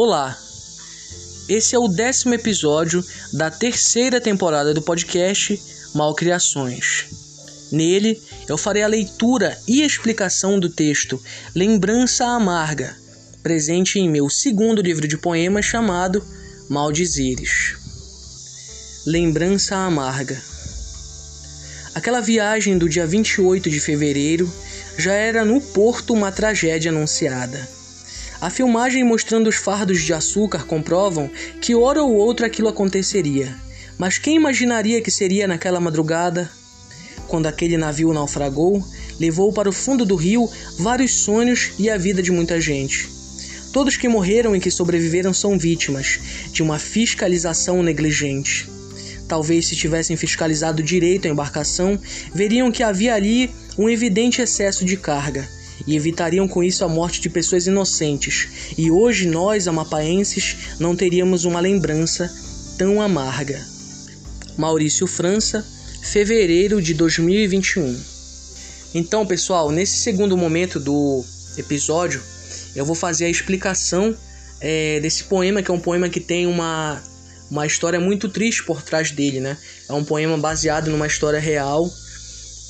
Olá, esse é o décimo episódio da terceira temporada do podcast Malcriações. Nele, eu farei a leitura e explicação do texto Lembrança Amarga, presente em meu segundo livro de poemas chamado Maldizeres. Lembrança Amarga. Aquela viagem do dia 28 de fevereiro já era no porto uma tragédia anunciada. A filmagem mostrando os fardos de açúcar comprovam que hora ou outra aquilo aconteceria. Mas quem imaginaria que seria naquela madrugada? Quando aquele navio naufragou, levou para o fundo do rio vários sonhos e a vida de muita gente. Todos que morreram e que sobreviveram são vítimas de uma fiscalização negligente. Talvez se tivessem fiscalizado direito a embarcação, veriam que havia ali um evidente excesso de carga e evitariam com isso a morte de pessoas inocentes. E hoje nós, amapaenses, não teríamos uma lembrança tão amarga. Maurício França, fevereiro de 2021. Então, pessoal, nesse segundo momento do episódio, eu vou fazer a explicação é, desse poema, que é um poema que tem uma, uma história muito triste por trás dele, né? É um poema baseado numa história real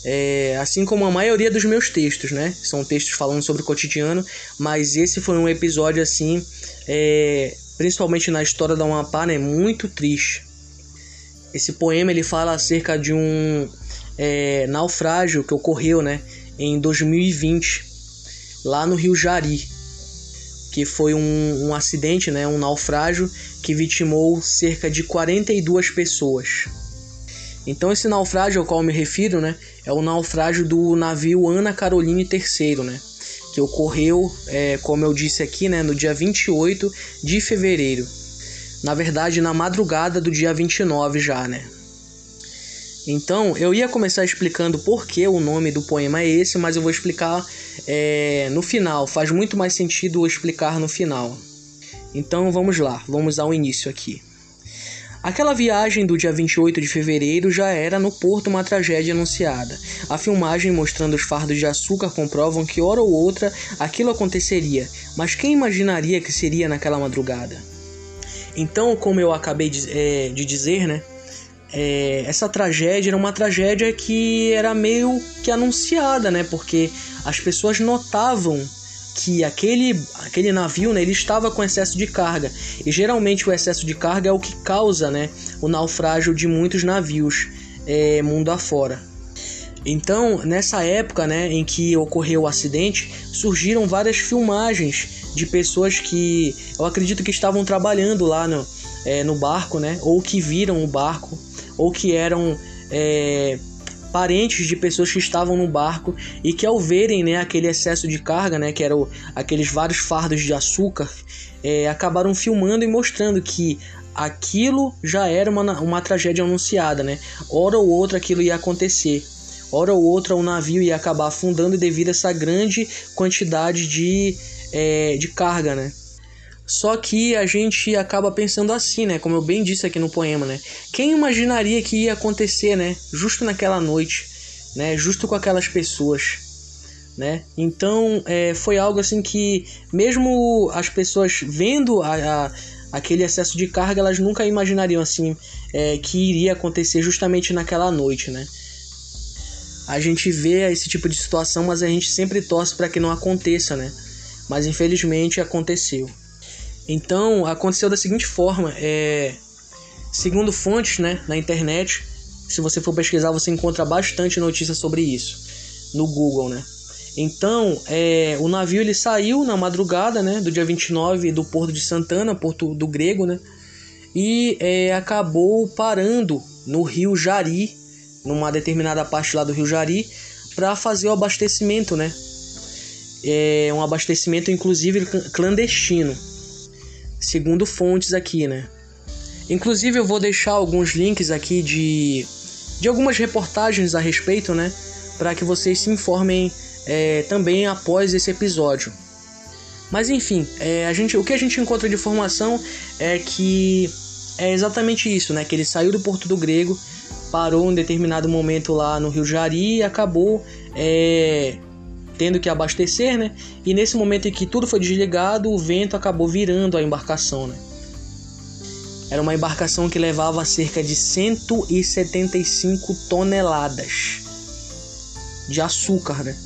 é, assim como a maioria dos meus textos, né? São textos falando sobre o cotidiano, mas esse foi um episódio assim, é, principalmente na história da Amapá, né? Muito triste. Esse poema ele fala acerca de um é, naufrágio que ocorreu, né? Em 2020, lá no Rio Jari, que foi um, um acidente, né? Um naufrágio que vitimou cerca de 42 pessoas. Então esse naufrágio ao qual eu me refiro, né, é o naufrágio do navio Ana Caroline III, né, que ocorreu, é, como eu disse aqui, né, no dia 28 de fevereiro. Na verdade, na madrugada do dia 29 já, né. Então, eu ia começar explicando por que o nome do poema é esse, mas eu vou explicar é, no final. Faz muito mais sentido explicar no final. Então, vamos lá, vamos ao início aqui. Aquela viagem do dia 28 de fevereiro já era no porto uma tragédia anunciada. A filmagem mostrando os fardos de açúcar comprovam que hora ou outra aquilo aconteceria, mas quem imaginaria que seria naquela madrugada? Então, como eu acabei de, é, de dizer, né? É, essa tragédia era uma tragédia que era meio que anunciada, né? Porque as pessoas notavam que aquele, aquele navio né, ele estava com excesso de carga. E geralmente o excesso de carga é o que causa né, o naufrágio de muitos navios é, mundo afora. Então, nessa época né, em que ocorreu o acidente, surgiram várias filmagens de pessoas que eu acredito que estavam trabalhando lá no, é, no barco, né, ou que viram o barco, ou que eram é, parentes de pessoas que estavam no barco e que ao verem né, aquele excesso de carga, né, que eram aqueles vários fardos de açúcar, é, acabaram filmando e mostrando que aquilo já era uma, uma tragédia anunciada, né? Hora ou outra aquilo ia acontecer. Hora ou outra o navio ia acabar afundando devido a essa grande quantidade de, é, de carga, né? Só que a gente acaba pensando assim, né? Como eu bem disse aqui no poema, né? Quem imaginaria que ia acontecer, né? Justo naquela noite, né? Justo com aquelas pessoas, né? Então é, foi algo assim que, mesmo as pessoas vendo a, a, aquele excesso de carga, elas nunca imaginariam assim é, que iria acontecer justamente naquela noite, né? A gente vê esse tipo de situação, mas a gente sempre torce para que não aconteça, né? Mas infelizmente aconteceu. Então aconteceu da seguinte forma, é, segundo fontes né, na internet, se você for pesquisar você encontra bastante notícia sobre isso no Google, né? Então, é, o navio ele saiu na madrugada, né, do dia 29 do porto de Santana, porto do Grego, né? E é, acabou parando no Rio Jari, numa determinada parte lá do Rio Jari, para fazer o abastecimento, né? É um abastecimento inclusive clandestino segundo fontes aqui, né? Inclusive eu vou deixar alguns links aqui de, de algumas reportagens a respeito, né? Para que vocês se informem é, também após esse episódio. Mas enfim, é, a gente, o que a gente encontra de informação é que é exatamente isso, né? Que ele saiu do Porto do Grego, parou em determinado momento lá no Rio Jari e acabou é, tendo que abastecer, né? E nesse momento em que tudo foi desligado, o vento acabou virando a embarcação, né? Era uma embarcação que levava cerca de 175 toneladas de açúcar, né?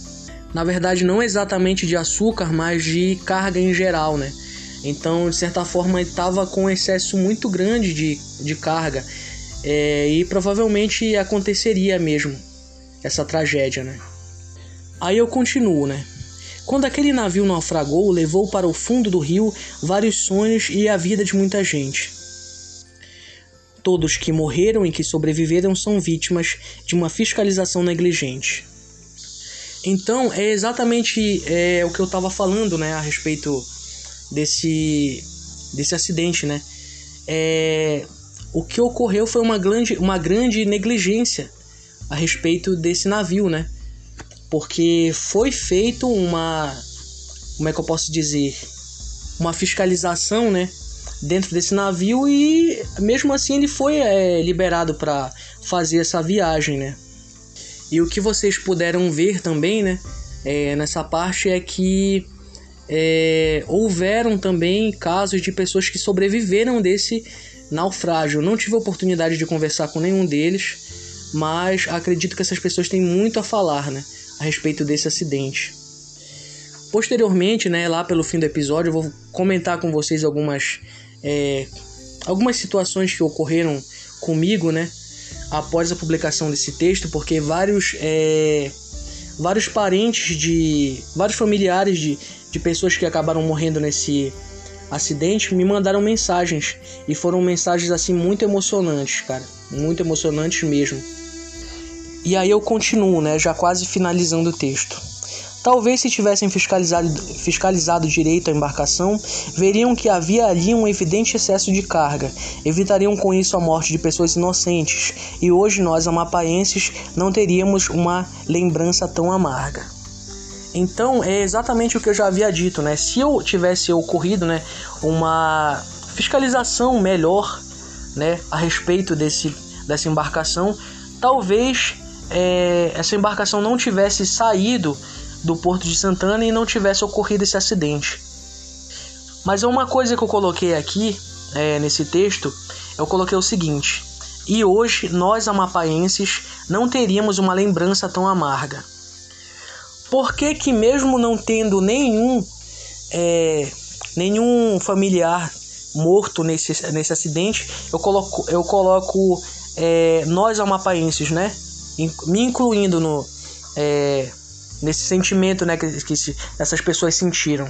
Na verdade, não exatamente de açúcar, mas de carga em geral, né? Então, de certa forma, estava com um excesso muito grande de, de carga é, e provavelmente aconteceria mesmo essa tragédia, né? Aí eu continuo, né? Quando aquele navio naufragou, levou para o fundo do rio vários sonhos e a vida de muita gente. Todos que morreram e que sobreviveram são vítimas de uma fiscalização negligente. Então, é exatamente é, o que eu estava falando, né, a respeito desse, desse acidente, né? É, o que ocorreu foi uma grande, uma grande negligência a respeito desse navio, né? Porque foi feito uma, como é que eu posso dizer, uma fiscalização, né? Dentro desse navio e mesmo assim ele foi é, liberado para fazer essa viagem, né? E o que vocês puderam ver também, né? É, nessa parte é que é, houveram também casos de pessoas que sobreviveram desse naufrágio. Não tive a oportunidade de conversar com nenhum deles, mas acredito que essas pessoas têm muito a falar, né, a respeito desse acidente. Posteriormente, né, lá pelo fim do episódio, eu vou comentar com vocês algumas é, algumas situações que ocorreram comigo, né, após a publicação desse texto, porque vários é, vários parentes de vários familiares de de pessoas que acabaram morrendo nesse acidente me mandaram mensagens e foram mensagens assim muito emocionantes, cara, muito emocionantes mesmo. E aí eu continuo, né, já quase finalizando o texto. Talvez se tivessem fiscalizado, fiscalizado direito a embarcação, veriam que havia ali um evidente excesso de carga, evitariam com isso a morte de pessoas inocentes, e hoje nós, amapaenses, não teríamos uma lembrança tão amarga. Então é exatamente o que eu já havia dito, né? Se eu tivesse ocorrido, né, uma fiscalização melhor, né, a respeito desse dessa embarcação, talvez é, essa embarcação não tivesse saído do porto de Santana e não tivesse ocorrido esse acidente. Mas é uma coisa que eu coloquei aqui é, nesse texto, eu coloquei o seguinte: e hoje nós amapaenses não teríamos uma lembrança tão amarga. Por que, que mesmo não tendo nenhum, é, nenhum familiar morto nesse, nesse acidente, eu coloco, eu coloco é, nós amapaenses, né? Me incluindo no, é, nesse sentimento né, que, que essas pessoas sentiram.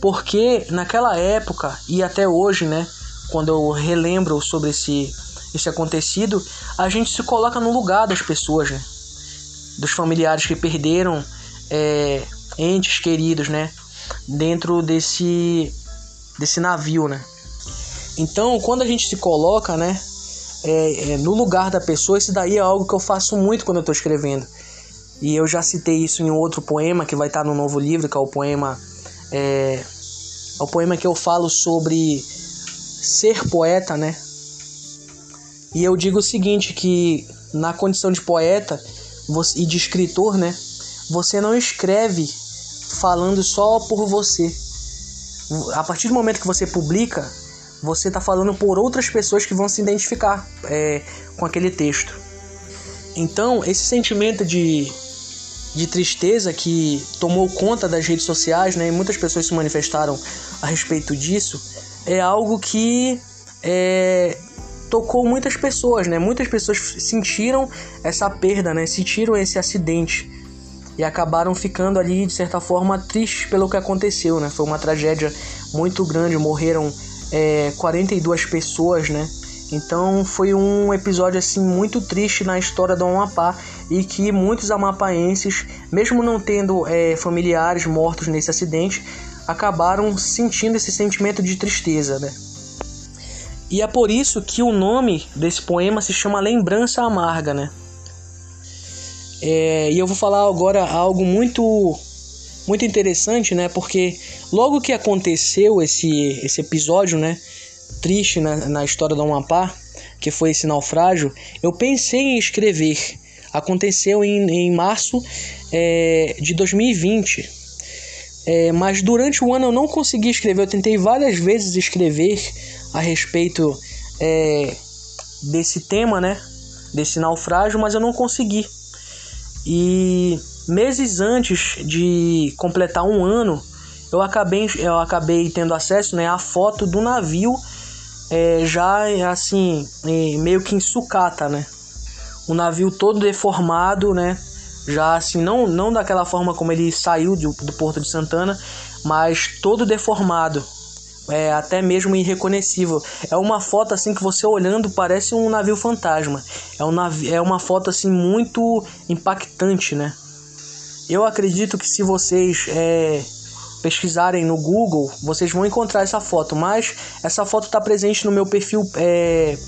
Porque naquela época e até hoje, né, quando eu relembro sobre esse, esse acontecido, a gente se coloca no lugar das pessoas, né? dos familiares que perderam é, entes queridos, né? Dentro desse, desse navio, né? Então, quando a gente se coloca, né? É, é, no lugar da pessoa, isso daí é algo que eu faço muito quando eu estou escrevendo. E eu já citei isso em outro poema que vai estar no novo livro, que é o poema. É, é o poema que eu falo sobre ser poeta, né? E eu digo o seguinte, que na condição de poeta e de escritor, né? Você não escreve falando só por você. A partir do momento que você publica, você está falando por outras pessoas que vão se identificar é, com aquele texto. Então, esse sentimento de, de tristeza que tomou conta das redes sociais, né, e muitas pessoas se manifestaram a respeito disso, é algo que é, tocou muitas pessoas, né? Muitas pessoas sentiram essa perda, né? Sentiram esse acidente e acabaram ficando ali de certa forma tristes pelo que aconteceu, né? Foi uma tragédia muito grande, morreram é, 42 pessoas, né? Então foi um episódio assim muito triste na história do Amapá e que muitos amapaenses, mesmo não tendo é, familiares mortos nesse acidente, acabaram sentindo esse sentimento de tristeza, né? E é por isso que o nome desse poema se chama Lembrança Amarga, né? É, e eu vou falar agora algo muito muito interessante, né? Porque logo que aconteceu esse, esse episódio, né? Triste na, na história do Amapá, que foi esse naufrágio, eu pensei em escrever. Aconteceu em, em março é, de 2020. É, mas durante o ano eu não consegui escrever. Eu tentei várias vezes escrever a respeito é, desse tema, né? Desse naufrágio, mas eu não consegui. E meses antes de completar um ano, eu acabei, eu acabei tendo acesso né, à foto do navio é, já assim, meio que em sucata, né? O navio todo deformado, né? Já assim, não, não daquela forma como ele saiu do, do Porto de Santana, mas todo deformado, é até mesmo irreconhecível. É uma foto assim que você olhando parece um navio fantasma. É, um navio, é uma foto assim muito impactante, né? Eu acredito que se vocês é, pesquisarem no Google, vocês vão encontrar essa foto. Mas essa foto está presente no meu perfil é,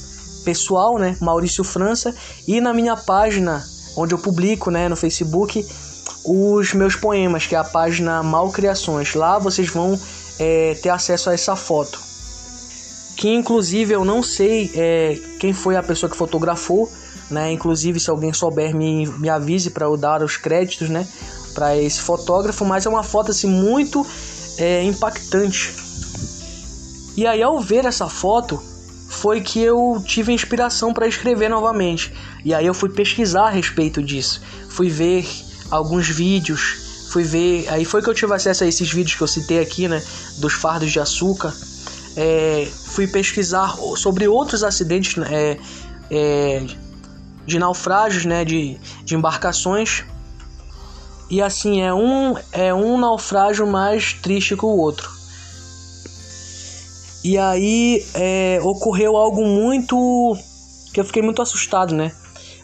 pessoal, né, Maurício França, e na minha página onde eu publico, né, no Facebook, os meus poemas, que é a página Malcriações. Lá vocês vão é, ter acesso a essa foto. Que inclusive eu não sei é, quem foi a pessoa que fotografou, né? Inclusive se alguém souber me, me avise para eu dar os créditos, né? Para esse fotógrafo, mas é uma foto assim muito é, impactante. E aí ao ver essa foto foi que eu tive inspiração para escrever novamente. E aí eu fui pesquisar a respeito disso, fui ver alguns vídeos fui ver. Aí foi que eu tive acesso a esses vídeos que eu citei aqui, né? Dos fardos de açúcar. É, fui pesquisar sobre outros acidentes é, é, de naufrágios, né? De, de embarcações. E assim, é um, é um naufrágio mais triste que o outro. E aí é, ocorreu algo muito. que eu fiquei muito assustado, né?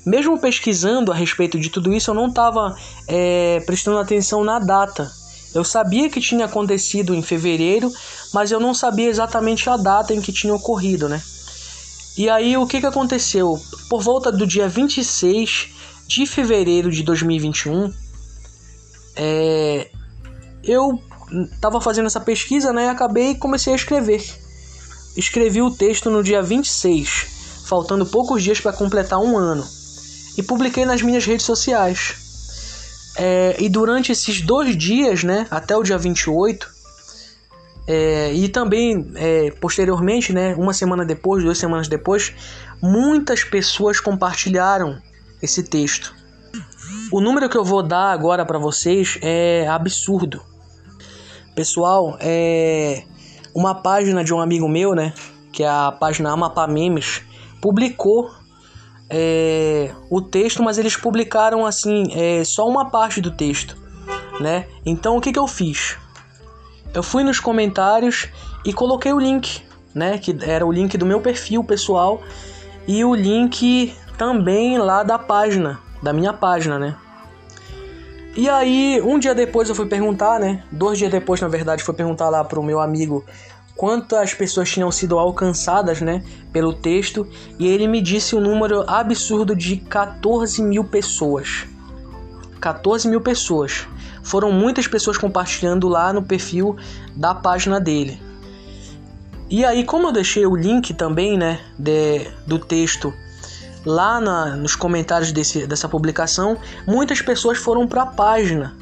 mesmo pesquisando a respeito de tudo isso, eu não estava é, prestando atenção na data. Eu sabia que tinha acontecido em fevereiro, mas eu não sabia exatamente a data em que tinha ocorrido, né? E aí o que, que aconteceu? Por volta do dia 26 de fevereiro de 2021, é, eu estava fazendo essa pesquisa né, e acabei e comecei a escrever. Escrevi o texto no dia 26, faltando poucos dias para completar um ano e publiquei nas minhas redes sociais. É, e durante esses dois dias, né, até o dia 28, é, e também é, posteriormente, né, uma semana depois, duas semanas depois, muitas pessoas compartilharam esse texto. O número que eu vou dar agora para vocês é absurdo. Pessoal, é uma página de um amigo meu, né, que é a página Amapá Memes, publicou é, o texto, mas eles publicaram assim é, só uma parte do texto, né? Então o que, que eu fiz? Eu fui nos comentários e coloquei o link, né? Que era o link do meu perfil pessoal e o link também lá da página, da minha página, né? E aí, um dia depois eu fui perguntar, né? Dois dias depois, na verdade, fui perguntar lá pro meu amigo quantas pessoas tinham sido alcançadas né, pelo texto e ele me disse um número absurdo de 14 mil pessoas. 14 mil pessoas. Foram muitas pessoas compartilhando lá no perfil da página dele. E aí, como eu deixei o link também né, de, do texto lá na, nos comentários desse, dessa publicação, muitas pessoas foram para a página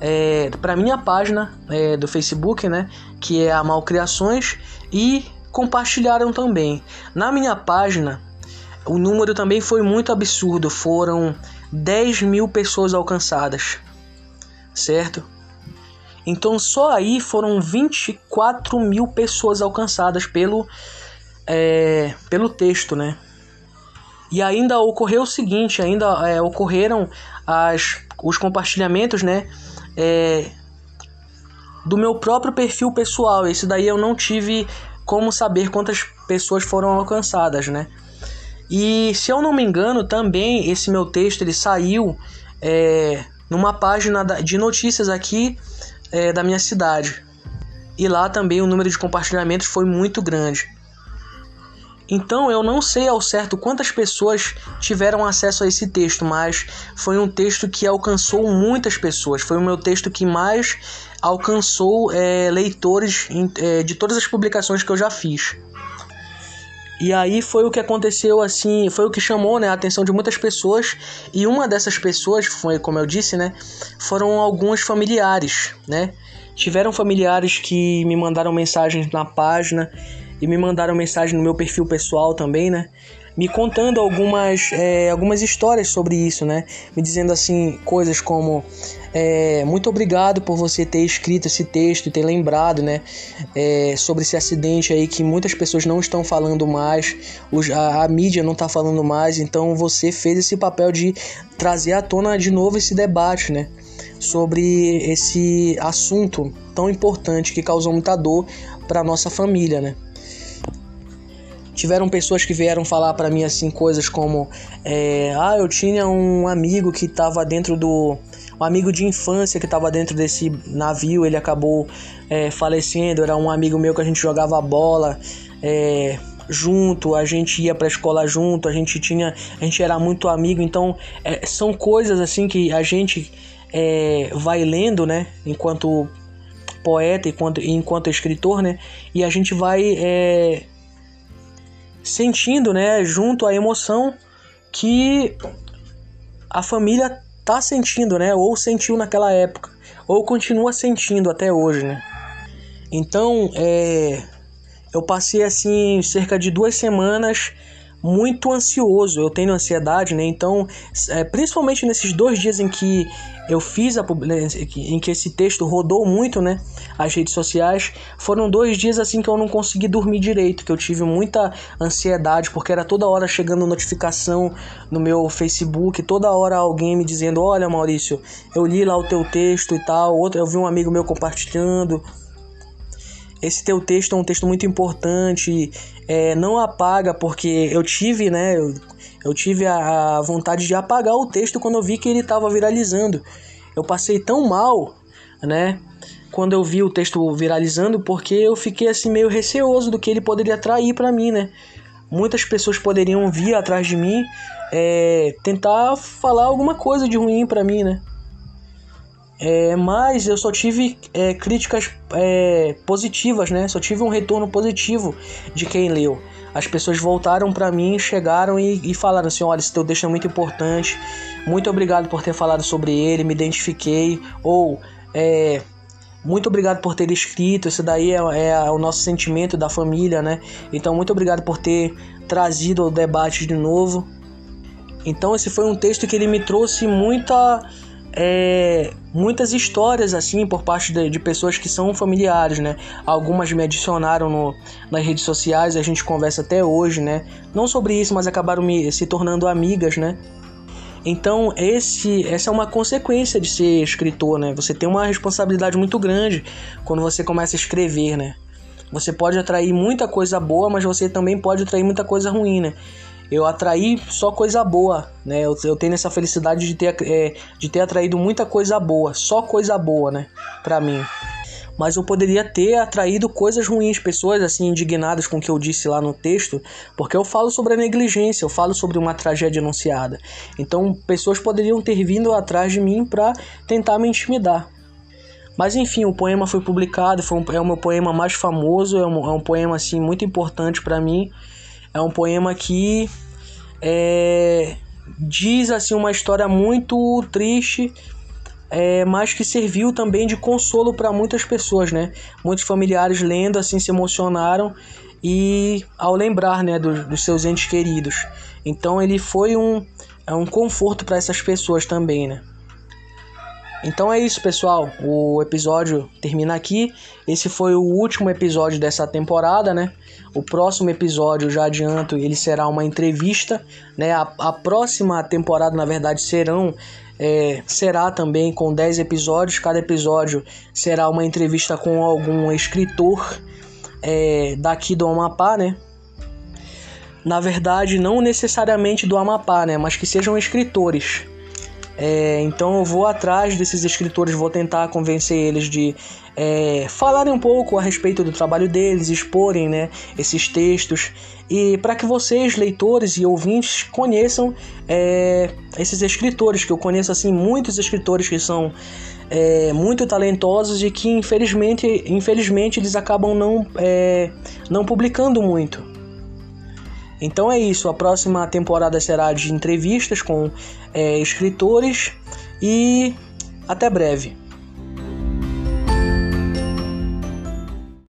é, para minha página é, do Facebook, né, que é a Malcriações, e compartilharam também. Na minha página, o número também foi muito absurdo, foram 10 mil pessoas alcançadas, certo? Então só aí foram 24 mil pessoas alcançadas pelo, é, pelo texto, né? E ainda ocorreu o seguinte, ainda é, ocorreram as, os compartilhamentos, né? é, do meu próprio perfil pessoal. Esse daí eu não tive como saber quantas pessoas foram alcançadas, né? E se eu não me engano, também esse meu texto ele saiu é, numa página de notícias aqui é, da minha cidade. E lá também o número de compartilhamentos foi muito grande. Então eu não sei ao certo quantas pessoas tiveram acesso a esse texto, mas foi um texto que alcançou muitas pessoas. Foi o meu texto que mais alcançou é, leitores é, de todas as publicações que eu já fiz. E aí foi o que aconteceu assim, foi o que chamou né, a atenção de muitas pessoas. E uma dessas pessoas, foi como eu disse, né, foram alguns familiares, né? Tiveram familiares que me mandaram mensagens na página e me mandaram mensagem no meu perfil pessoal também, né? Me contando algumas, é, algumas histórias sobre isso, né? Me dizendo assim coisas como é, muito obrigado por você ter escrito esse texto e ter lembrado, né, é, sobre esse acidente aí que muitas pessoas não estão falando mais, os, a, a, mídia não está falando mais, então você fez esse papel de trazer à tona de novo esse debate, né, sobre esse assunto tão importante que causou muita dor para nossa família, né. Tiveram pessoas que vieram falar para mim assim coisas como, é, ah, eu tinha um amigo que estava dentro do um amigo de infância que estava dentro desse navio, ele acabou é, falecendo. Era um amigo meu que a gente jogava bola é, junto, a gente ia para a escola junto, a gente tinha, a gente era muito amigo. Então é, são coisas assim que a gente é, vai lendo, né, enquanto poeta, enquanto, enquanto escritor, né, e a gente vai é, sentindo, né, junto a emoção que a família tá sentindo, né? Ou sentiu naquela época, ou continua sentindo até hoje, né? Então, é, eu passei assim cerca de duas semanas muito ansioso. Eu tenho ansiedade, né? Então, é, principalmente nesses dois dias em que eu fiz a né, em que esse texto rodou muito, né? As redes sociais foram dois dias assim que eu não consegui dormir direito, que eu tive muita ansiedade porque era toda hora chegando notificação no meu Facebook, toda hora alguém me dizendo: "Olha, Maurício, eu li lá o teu texto e tal". Outro, eu vi um amigo meu compartilhando esse teu texto é um texto muito importante, é, não apaga, porque eu tive, né, eu, eu tive a, a, vontade de apagar o texto quando eu vi que ele estava viralizando. Eu passei tão mal, né, quando eu vi o texto viralizando, porque eu fiquei assim meio receoso do que ele poderia atrair para mim, né. Muitas pessoas poderiam vir atrás de mim, é, tentar falar alguma coisa de ruim para mim, né. É, mas eu só tive é, críticas é, positivas, né? Só tive um retorno positivo de quem leu. As pessoas voltaram para mim, chegaram e, e, falaram assim: olha, esse teu texto é muito importante, muito obrigado por ter falado sobre ele, me identifiquei. Ou é, muito obrigado por ter escrito, isso daí é, é, o nosso sentimento da família, né? Então, muito obrigado por ter trazido o debate de novo. Então, esse foi um texto que ele me trouxe muita é, muitas histórias assim por parte de, de, pessoas que são familiares, né? Algumas me adicionaram no, nas redes sociais, a gente conversa até hoje, né? Não sobre isso, mas acabaram me, se tornando amigas, né? Então, esse, essa é uma consequência de ser escritor, né? Você tem uma responsabilidade muito grande quando você começa a escrever, né? Você pode atrair muita coisa boa, mas você também pode atrair muita coisa ruim, né? Eu atraí só coisa boa, né? Eu, eu tenho essa felicidade de ter, é, de ter atraído muita coisa boa, só coisa boa, né? Pra mim. Mas eu poderia ter atraído coisas ruins, pessoas assim indignadas com o que eu disse lá no texto, porque eu falo sobre a negligência, eu falo sobre uma tragédia anunciada. Então, pessoas poderiam ter vindo atrás de mim para tentar me intimidar. Mas enfim, o poema foi publicado, foi um, é o meu poema mais famoso, é um, é um poema assim muito importante para mim é um poema que é, diz assim uma história muito triste, é, mas que serviu também de consolo para muitas pessoas, né? Muitos familiares lendo assim se emocionaram e ao lembrar, né, dos, dos seus entes queridos. Então ele foi um, é um conforto para essas pessoas também, né? Então é isso, pessoal. O episódio termina aqui. Esse foi o último episódio dessa temporada, né? O próximo episódio, já adianto, ele será uma entrevista, né? A, a próxima temporada, na verdade, serão é, será também com 10 episódios. Cada episódio será uma entrevista com algum escritor é, daqui do Amapá, né? Na verdade, não necessariamente do Amapá, né? Mas que sejam escritores. É, então eu vou atrás desses escritores, vou tentar convencer eles de é, falarem um pouco a respeito do trabalho deles, exporem né, esses textos e para que vocês, leitores e ouvintes, conheçam é, esses escritores, que eu conheço assim muitos escritores que são é, muito talentosos e que infelizmente, infelizmente eles acabam não, é, não publicando muito. Então é isso, a próxima temporada será de entrevistas com é, escritores e até breve.